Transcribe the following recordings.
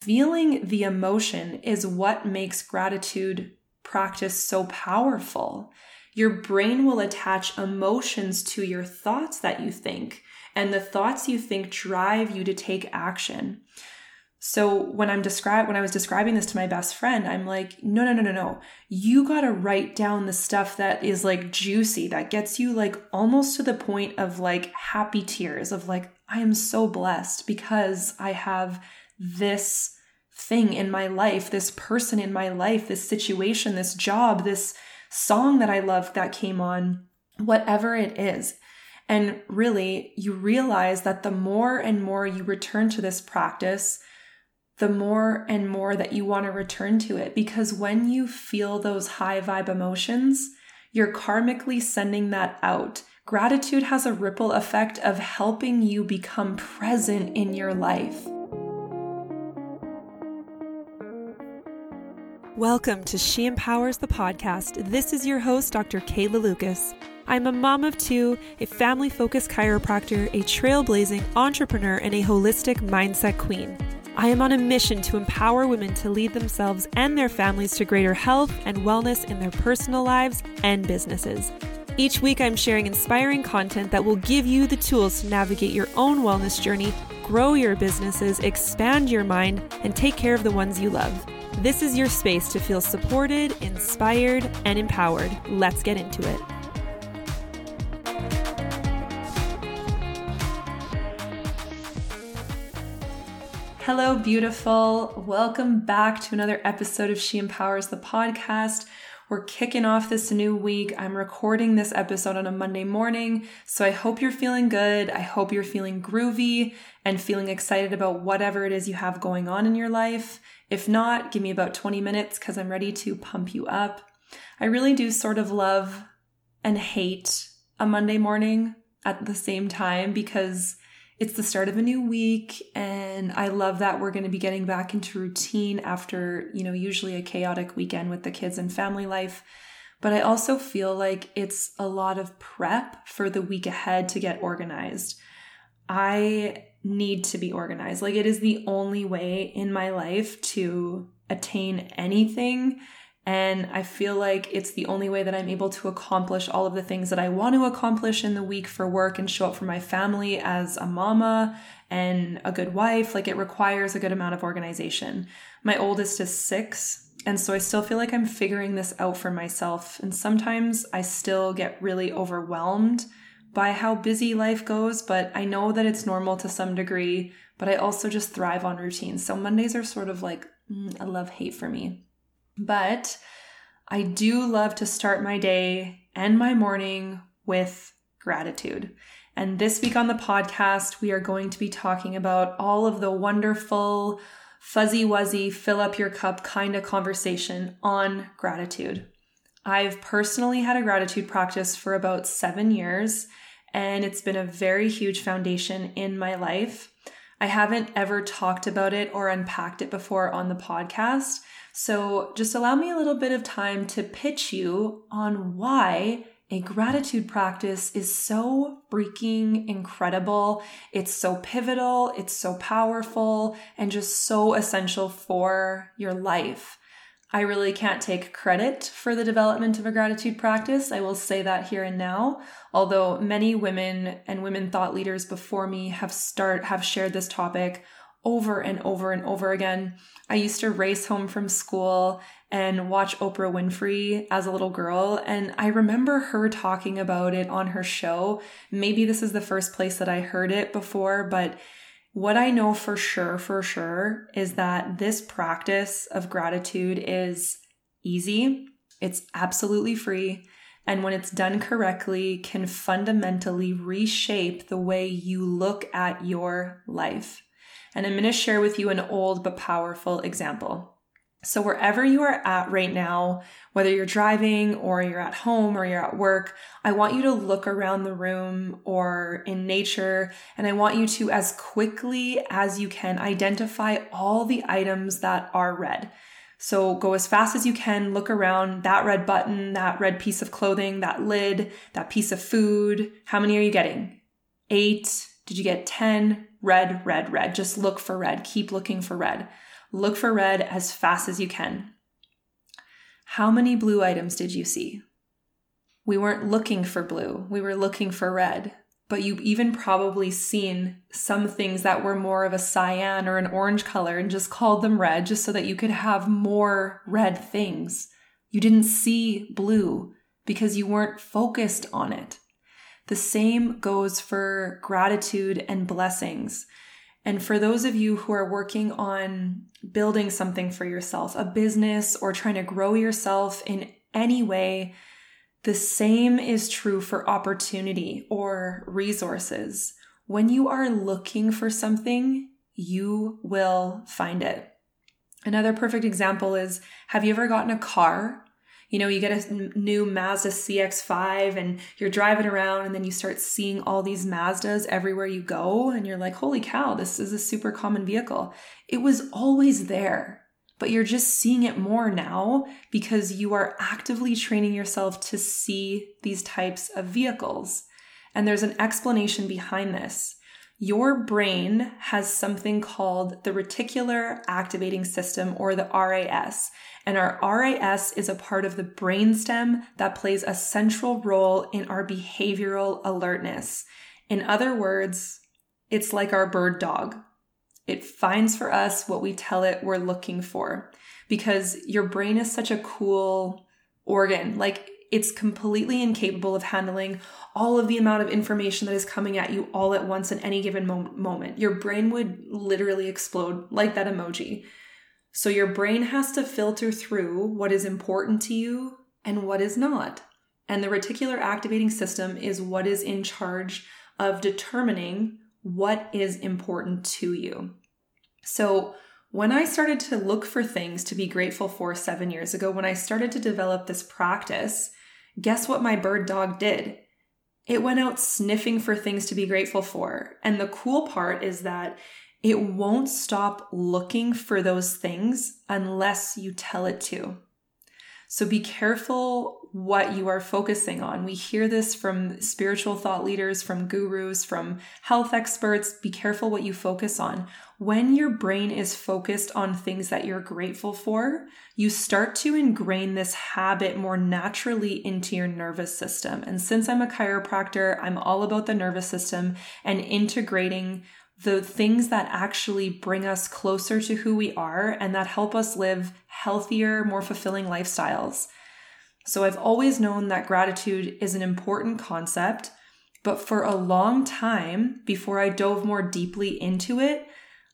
feeling the emotion is what makes gratitude practice so powerful. Your brain will attach emotions to your thoughts that you think, and the thoughts you think drive you to take action. So when I'm describe when I was describing this to my best friend, I'm like, no, no, no, no, no. You gotta write down the stuff that is like juicy, that gets you like almost to the point of like happy tears of like, I am so blessed because I have this thing in my life, this person in my life, this situation, this job, this song that I love that came on, whatever it is. And really, you realize that the more and more you return to this practice, the more and more that you want to return to it. Because when you feel those high vibe emotions, you're karmically sending that out. Gratitude has a ripple effect of helping you become present in your life. Welcome to She Empowers the podcast. This is your host, Dr. Kayla Lucas. I'm a mom of two, a family focused chiropractor, a trailblazing entrepreneur, and a holistic mindset queen. I am on a mission to empower women to lead themselves and their families to greater health and wellness in their personal lives and businesses. Each week, I'm sharing inspiring content that will give you the tools to navigate your own wellness journey, grow your businesses, expand your mind, and take care of the ones you love. This is your space to feel supported, inspired, and empowered. Let's get into it. Hello, beautiful. Welcome back to another episode of She Empowers the podcast. We're kicking off this new week. I'm recording this episode on a Monday morning, so I hope you're feeling good. I hope you're feeling groovy and feeling excited about whatever it is you have going on in your life. If not, give me about 20 minutes because I'm ready to pump you up. I really do sort of love and hate a Monday morning at the same time because it's the start of a new week and I love that we're going to be getting back into routine after, you know, usually a chaotic weekend with the kids and family life. But I also feel like it's a lot of prep for the week ahead to get organized. I need to be organized. Like it is the only way in my life to attain anything. And I feel like it's the only way that I'm able to accomplish all of the things that I want to accomplish in the week for work and show up for my family as a mama and a good wife. Like it requires a good amount of organization. My oldest is six. And so I still feel like I'm figuring this out for myself. And sometimes I still get really overwhelmed by how busy life goes, but I know that it's normal to some degree, but I also just thrive on routines. So Mondays are sort of like mm, a love hate for me. But I do love to start my day and my morning with gratitude. And this week on the podcast, we are going to be talking about all of the wonderful, fuzzy wuzzy, fill up your cup kind of conversation on gratitude. I've personally had a gratitude practice for about seven years, and it's been a very huge foundation in my life. I haven't ever talked about it or unpacked it before on the podcast. So just allow me a little bit of time to pitch you on why a gratitude practice is so freaking incredible. It's so pivotal, it's so powerful, and just so essential for your life. I really can't take credit for the development of a gratitude practice. I will say that here and now. Although many women and women thought leaders before me have start have shared this topic over and over and over again. I used to race home from school and watch Oprah Winfrey as a little girl, and I remember her talking about it on her show. Maybe this is the first place that I heard it before, but what I know for sure, for sure, is that this practice of gratitude is easy, it's absolutely free, and when it's done correctly, can fundamentally reshape the way you look at your life. And I'm going to share with you an old but powerful example. So, wherever you are at right now, whether you're driving or you're at home or you're at work, I want you to look around the room or in nature, and I want you to, as quickly as you can, identify all the items that are red. So, go as fast as you can, look around that red button, that red piece of clothing, that lid, that piece of food. How many are you getting? Eight? Did you get 10? Red, red, red. Just look for red. Keep looking for red. Look for red as fast as you can. How many blue items did you see? We weren't looking for blue, we were looking for red. But you've even probably seen some things that were more of a cyan or an orange color and just called them red just so that you could have more red things. You didn't see blue because you weren't focused on it. The same goes for gratitude and blessings. And for those of you who are working on building something for yourself, a business, or trying to grow yourself in any way, the same is true for opportunity or resources. When you are looking for something, you will find it. Another perfect example is have you ever gotten a car you know, you get a new Mazda CX5 and you're driving around and then you start seeing all these Mazdas everywhere you go and you're like, holy cow, this is a super common vehicle. It was always there, but you're just seeing it more now because you are actively training yourself to see these types of vehicles. And there's an explanation behind this. Your brain has something called the reticular activating system or the RAS. And our RAS is a part of the brainstem that plays a central role in our behavioral alertness. In other words, it's like our bird dog. It finds for us what we tell it we're looking for because your brain is such a cool organ. Like it's completely incapable of handling all of the amount of information that is coming at you all at once in any given mo- moment. Your brain would literally explode like that emoji. So your brain has to filter through what is important to you and what is not. And the reticular activating system is what is in charge of determining what is important to you. So, when I started to look for things to be grateful for seven years ago, when I started to develop this practice, guess what my bird dog did? It went out sniffing for things to be grateful for. And the cool part is that it won't stop looking for those things unless you tell it to. So be careful what you are focusing on. We hear this from spiritual thought leaders, from gurus, from health experts. Be careful what you focus on. When your brain is focused on things that you're grateful for, you start to ingrain this habit more naturally into your nervous system. And since I'm a chiropractor, I'm all about the nervous system and integrating the things that actually bring us closer to who we are and that help us live healthier, more fulfilling lifestyles. So I've always known that gratitude is an important concept, but for a long time, before I dove more deeply into it,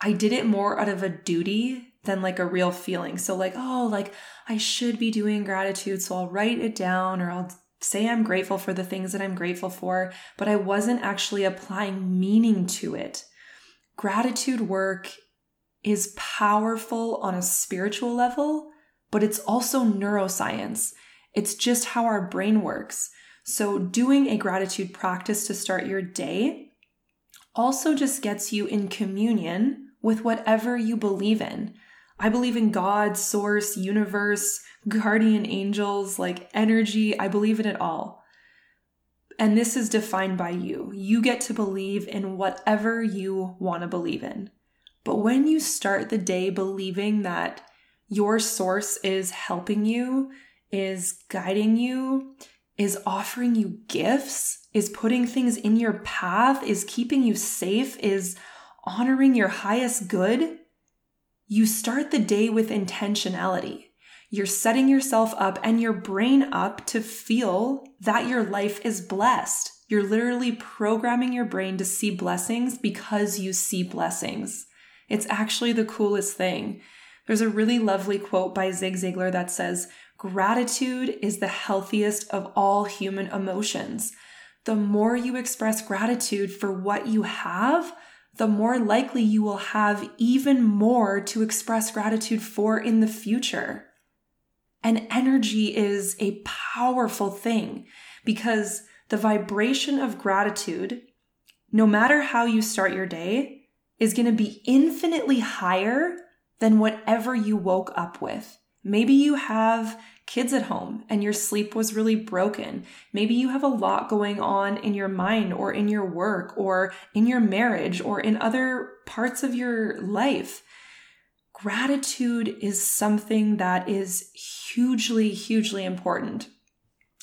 I did it more out of a duty than like a real feeling. So, like, oh, like I should be doing gratitude, so I'll write it down or I'll say I'm grateful for the things that I'm grateful for, but I wasn't actually applying meaning to it. Gratitude work is powerful on a spiritual level, but it's also neuroscience. It's just how our brain works. So, doing a gratitude practice to start your day also just gets you in communion with whatever you believe in. I believe in God, source, universe, guardian angels, like energy. I believe in it all. And this is defined by you. You get to believe in whatever you want to believe in. But when you start the day believing that your source is helping you, is guiding you, is offering you gifts, is putting things in your path, is keeping you safe, is honoring your highest good, you start the day with intentionality. You're setting yourself up and your brain up to feel that your life is blessed. You're literally programming your brain to see blessings because you see blessings. It's actually the coolest thing. There's a really lovely quote by Zig Ziglar that says, Gratitude is the healthiest of all human emotions. The more you express gratitude for what you have, the more likely you will have even more to express gratitude for in the future. And energy is a powerful thing because the vibration of gratitude, no matter how you start your day, is going to be infinitely higher than whatever you woke up with. Maybe you have kids at home and your sleep was really broken. Maybe you have a lot going on in your mind or in your work or in your marriage or in other parts of your life gratitude is something that is hugely, hugely important.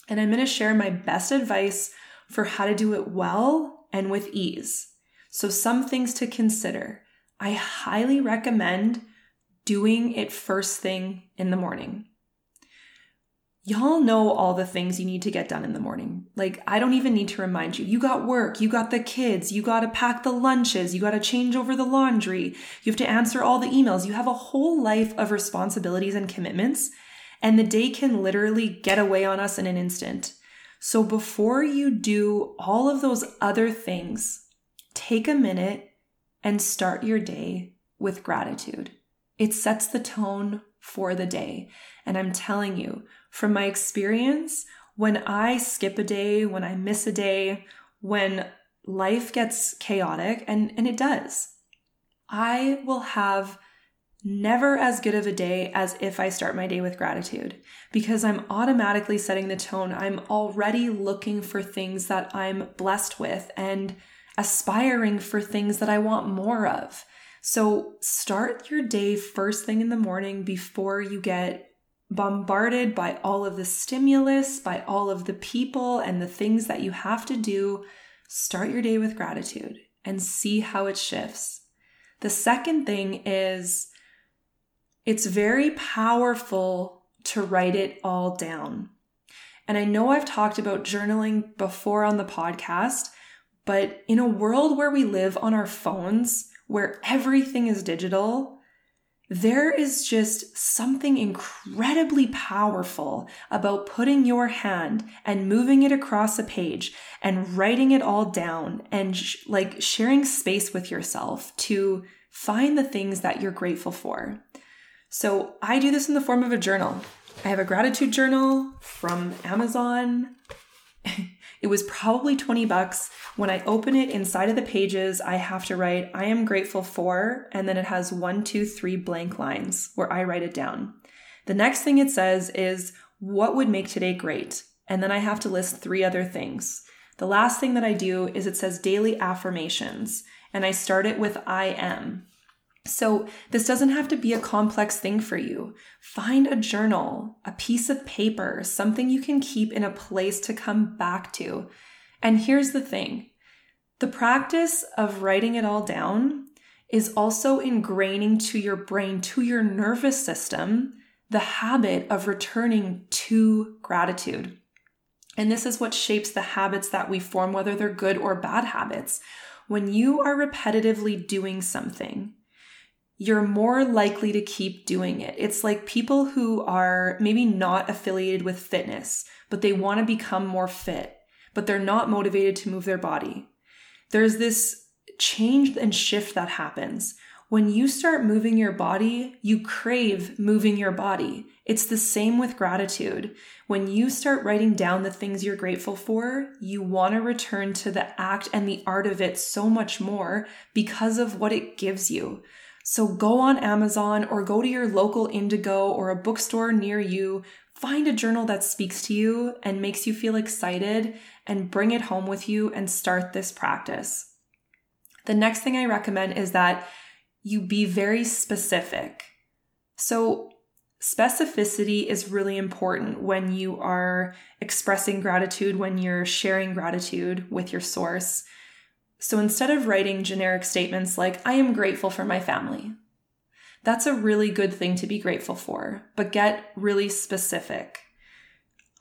And I'm going to share my best advice for how to do it well and with ease. So, some things to consider. I highly recommend doing it first thing in the morning. Y'all know all the things you need to get done in the morning. Like, I don't even need to remind you. You got work, you got the kids, you got to pack the lunches, you got to change over the laundry, you have to answer all the emails. You have a whole life of responsibilities and commitments, and the day can literally get away on us in an instant. So, before you do all of those other things, take a minute and start your day with gratitude. It sets the tone for the day. And I'm telling you, from my experience, when I skip a day, when I miss a day, when life gets chaotic, and, and it does, I will have never as good of a day as if I start my day with gratitude because I'm automatically setting the tone. I'm already looking for things that I'm blessed with and aspiring for things that I want more of. So start your day first thing in the morning before you get bombarded by all of the stimulus, by all of the people and the things that you have to do. Start your day with gratitude and see how it shifts. The second thing is it's very powerful to write it all down. And I know I've talked about journaling before on the podcast, but in a world where we live on our phones, where everything is digital, there is just something incredibly powerful about putting your hand and moving it across a page and writing it all down and sh- like sharing space with yourself to find the things that you're grateful for. So I do this in the form of a journal. I have a gratitude journal from Amazon. It was probably 20 bucks. When I open it inside of the pages, I have to write, I am grateful for, and then it has one, two, three blank lines where I write it down. The next thing it says is, What would make today great? And then I have to list three other things. The last thing that I do is it says daily affirmations, and I start it with I am. So, this doesn't have to be a complex thing for you. Find a journal, a piece of paper, something you can keep in a place to come back to. And here's the thing the practice of writing it all down is also ingraining to your brain, to your nervous system, the habit of returning to gratitude. And this is what shapes the habits that we form, whether they're good or bad habits. When you are repetitively doing something, you're more likely to keep doing it. It's like people who are maybe not affiliated with fitness, but they want to become more fit, but they're not motivated to move their body. There's this change and shift that happens. When you start moving your body, you crave moving your body. It's the same with gratitude. When you start writing down the things you're grateful for, you want to return to the act and the art of it so much more because of what it gives you. So go on Amazon or go to your local Indigo or a bookstore near you. Find a journal that speaks to you and makes you feel excited and bring it home with you and start this practice. The next thing I recommend is that you be very specific. So, specificity is really important when you are expressing gratitude, when you're sharing gratitude with your source. So instead of writing generic statements like, I am grateful for my family, that's a really good thing to be grateful for, but get really specific.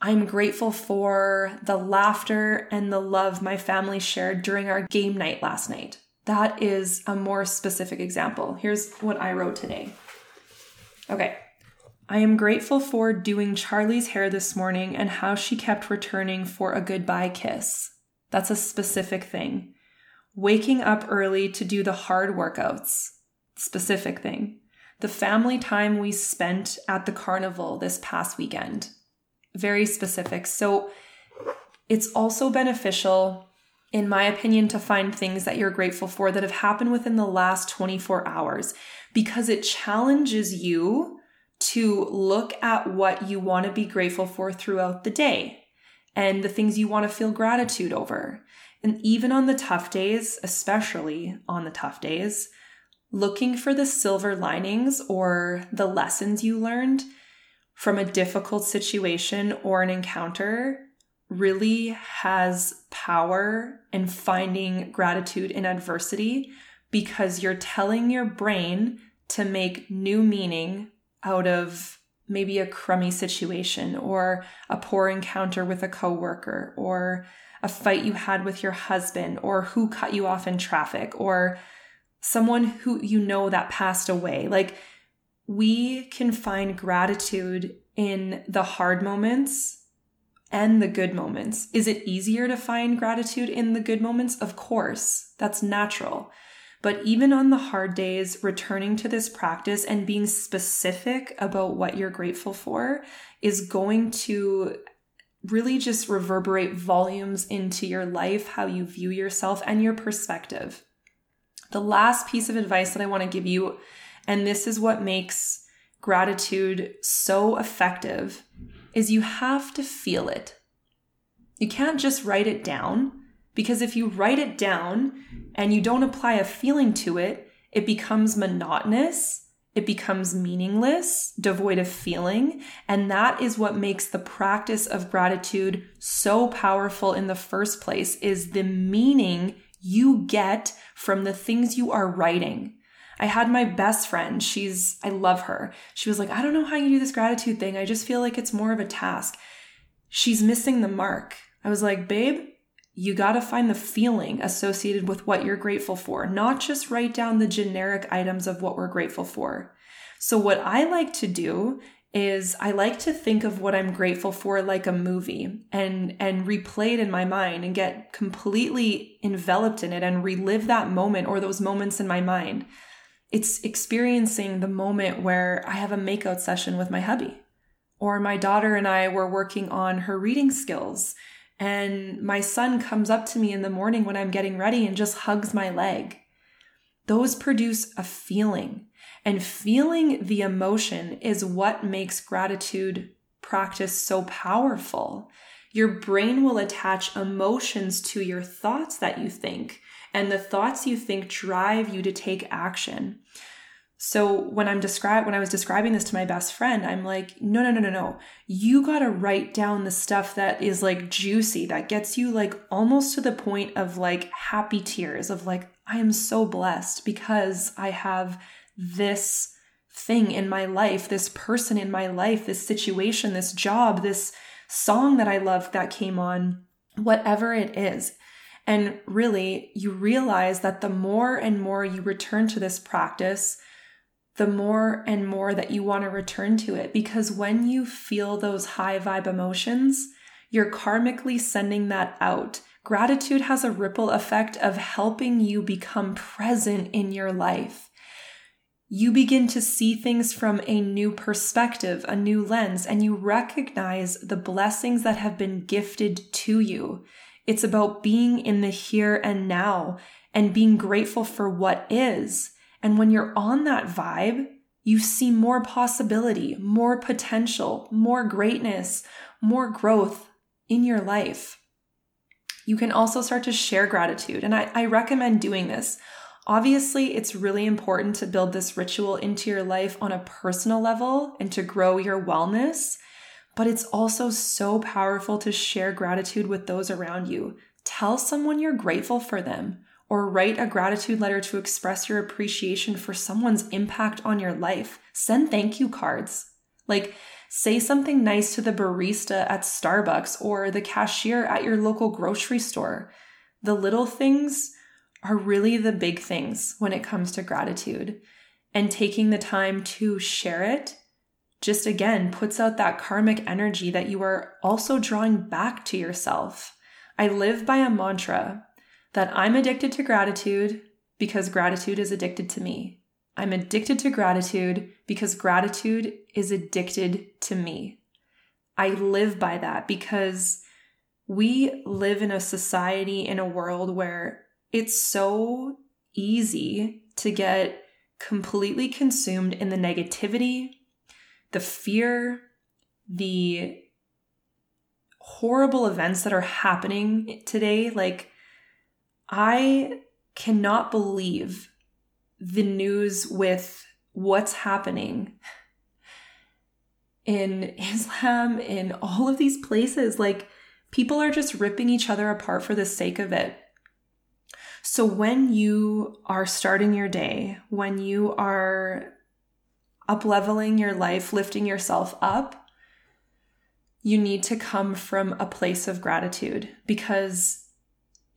I'm grateful for the laughter and the love my family shared during our game night last night. That is a more specific example. Here's what I wrote today. Okay. I am grateful for doing Charlie's hair this morning and how she kept returning for a goodbye kiss. That's a specific thing waking up early to do the hard workouts, specific thing. The family time we spent at the carnival this past weekend, very specific. So it's also beneficial, in my opinion, to find things that you're grateful for that have happened within the last 24 hours because it challenges you to look at what you want to be grateful for throughout the day and the things you want to feel gratitude over. And even on the tough days, especially on the tough days, looking for the silver linings or the lessons you learned from a difficult situation or an encounter really has power in finding gratitude in adversity because you're telling your brain to make new meaning out of maybe a crummy situation or a poor encounter with a coworker or a fight you had with your husband or who cut you off in traffic or someone who you know that passed away. Like we can find gratitude in the hard moments and the good moments. Is it easier to find gratitude in the good moments? Of course, that's natural. But even on the hard days, returning to this practice and being specific about what you're grateful for is going to really just reverberate volumes into your life, how you view yourself, and your perspective. The last piece of advice that I want to give you, and this is what makes gratitude so effective, is you have to feel it. You can't just write it down because if you write it down and you don't apply a feeling to it, it becomes monotonous. It becomes meaningless, devoid of feeling. And that is what makes the practice of gratitude so powerful in the first place is the meaning you get from the things you are writing. I had my best friend. She's, I love her. She was like, I don't know how you do this gratitude thing. I just feel like it's more of a task. She's missing the mark. I was like, babe, you got to find the feeling associated with what you're grateful for, not just write down the generic items of what we're grateful for. So, what I like to do is I like to think of what I'm grateful for like a movie and and replay it in my mind and get completely enveloped in it and relive that moment or those moments in my mind. It's experiencing the moment where I have a makeout session with my hubby or my daughter and I were working on her reading skills and my son comes up to me in the morning when I'm getting ready and just hugs my leg. Those produce a feeling and feeling the emotion is what makes gratitude practice so powerful. Your brain will attach emotions to your thoughts that you think, and the thoughts you think drive you to take action. So when I'm describe when I was describing this to my best friend, I'm like, no, no, no, no, no. You got to write down the stuff that is like juicy, that gets you like almost to the point of like happy tears of like I am so blessed because I have this thing in my life, this person in my life, this situation, this job, this song that I love that came on, whatever it is. And really, you realize that the more and more you return to this practice, the more and more that you want to return to it. Because when you feel those high vibe emotions, you're karmically sending that out. Gratitude has a ripple effect of helping you become present in your life you begin to see things from a new perspective, a new lens, and you recognize the blessings that have been gifted to you. It's about being in the here and now and being grateful for what is. And when you're on that vibe, you see more possibility, more potential, more greatness, more growth in your life. You can also start to share gratitude. And I, I recommend doing this. Obviously, it's really important to build this ritual into your life on a personal level and to grow your wellness, but it's also so powerful to share gratitude with those around you. Tell someone you're grateful for them, or write a gratitude letter to express your appreciation for someone's impact on your life. Send thank you cards. Like, say something nice to the barista at Starbucks or the cashier at your local grocery store. The little things are really the big things when it comes to gratitude. And taking the time to share it just again puts out that karmic energy that you are also drawing back to yourself. I live by a mantra that I'm addicted to gratitude because gratitude is addicted to me. I'm addicted to gratitude because gratitude is addicted to me. I live by that because we live in a society, in a world where it's so easy to get completely consumed in the negativity, the fear, the horrible events that are happening today. Like, I cannot believe the news with what's happening in Islam, in all of these places. Like, people are just ripping each other apart for the sake of it. So, when you are starting your day, when you are up leveling your life, lifting yourself up, you need to come from a place of gratitude because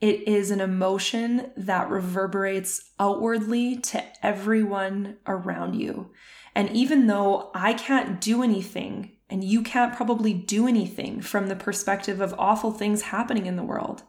it is an emotion that reverberates outwardly to everyone around you. And even though I can't do anything, and you can't probably do anything from the perspective of awful things happening in the world,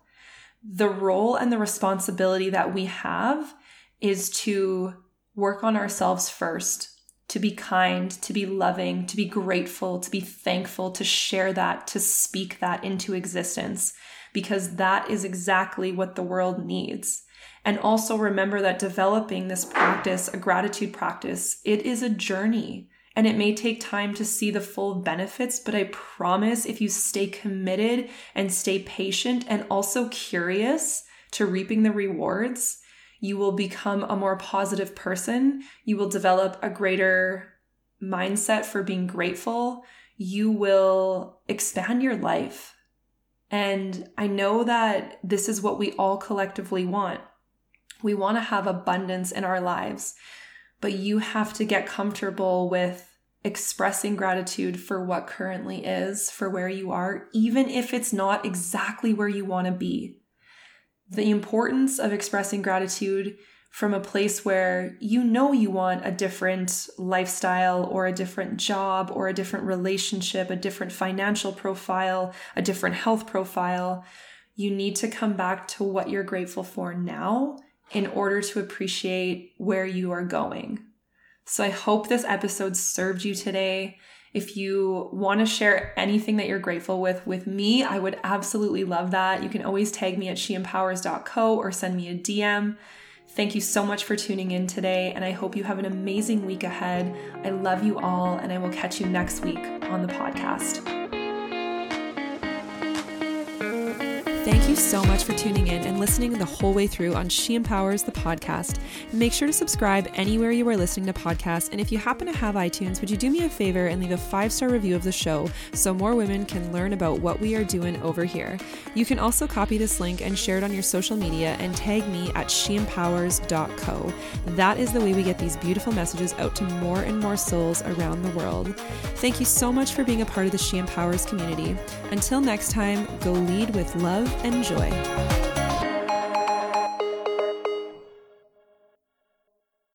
the role and the responsibility that we have is to work on ourselves first, to be kind, to be loving, to be grateful, to be thankful, to share that, to speak that into existence because that is exactly what the world needs. And also remember that developing this practice, a gratitude practice, it is a journey and it may take time to see the full benefits, but I promise if you stay committed and stay patient and also curious to reaping the rewards, you will become a more positive person. You will develop a greater mindset for being grateful. You will expand your life and I know that this is what we all collectively want. We want to have abundance in our lives, but you have to get comfortable with expressing gratitude for what currently is, for where you are, even if it's not exactly where you want to be. The importance of expressing gratitude from a place where you know you want a different lifestyle or a different job or a different relationship, a different financial profile, a different health profile, you need to come back to what you're grateful for now in order to appreciate where you are going. So I hope this episode served you today. If you want to share anything that you're grateful with with me, I would absolutely love that. You can always tag me at shempowers.co or send me a DM. Thank you so much for tuning in today, and I hope you have an amazing week ahead. I love you all, and I will catch you next week on the podcast. Thank you so much for tuning in and listening the whole way through on She Empowers the podcast. Make sure to subscribe anywhere you are listening to podcasts. And if you happen to have iTunes, would you do me a favor and leave a five star review of the show so more women can learn about what we are doing over here? You can also copy this link and share it on your social media and tag me at shempowers.co. That is the way we get these beautiful messages out to more and more souls around the world. Thank you so much for being a part of the She Empowers community. Until next time, go lead with love and joy.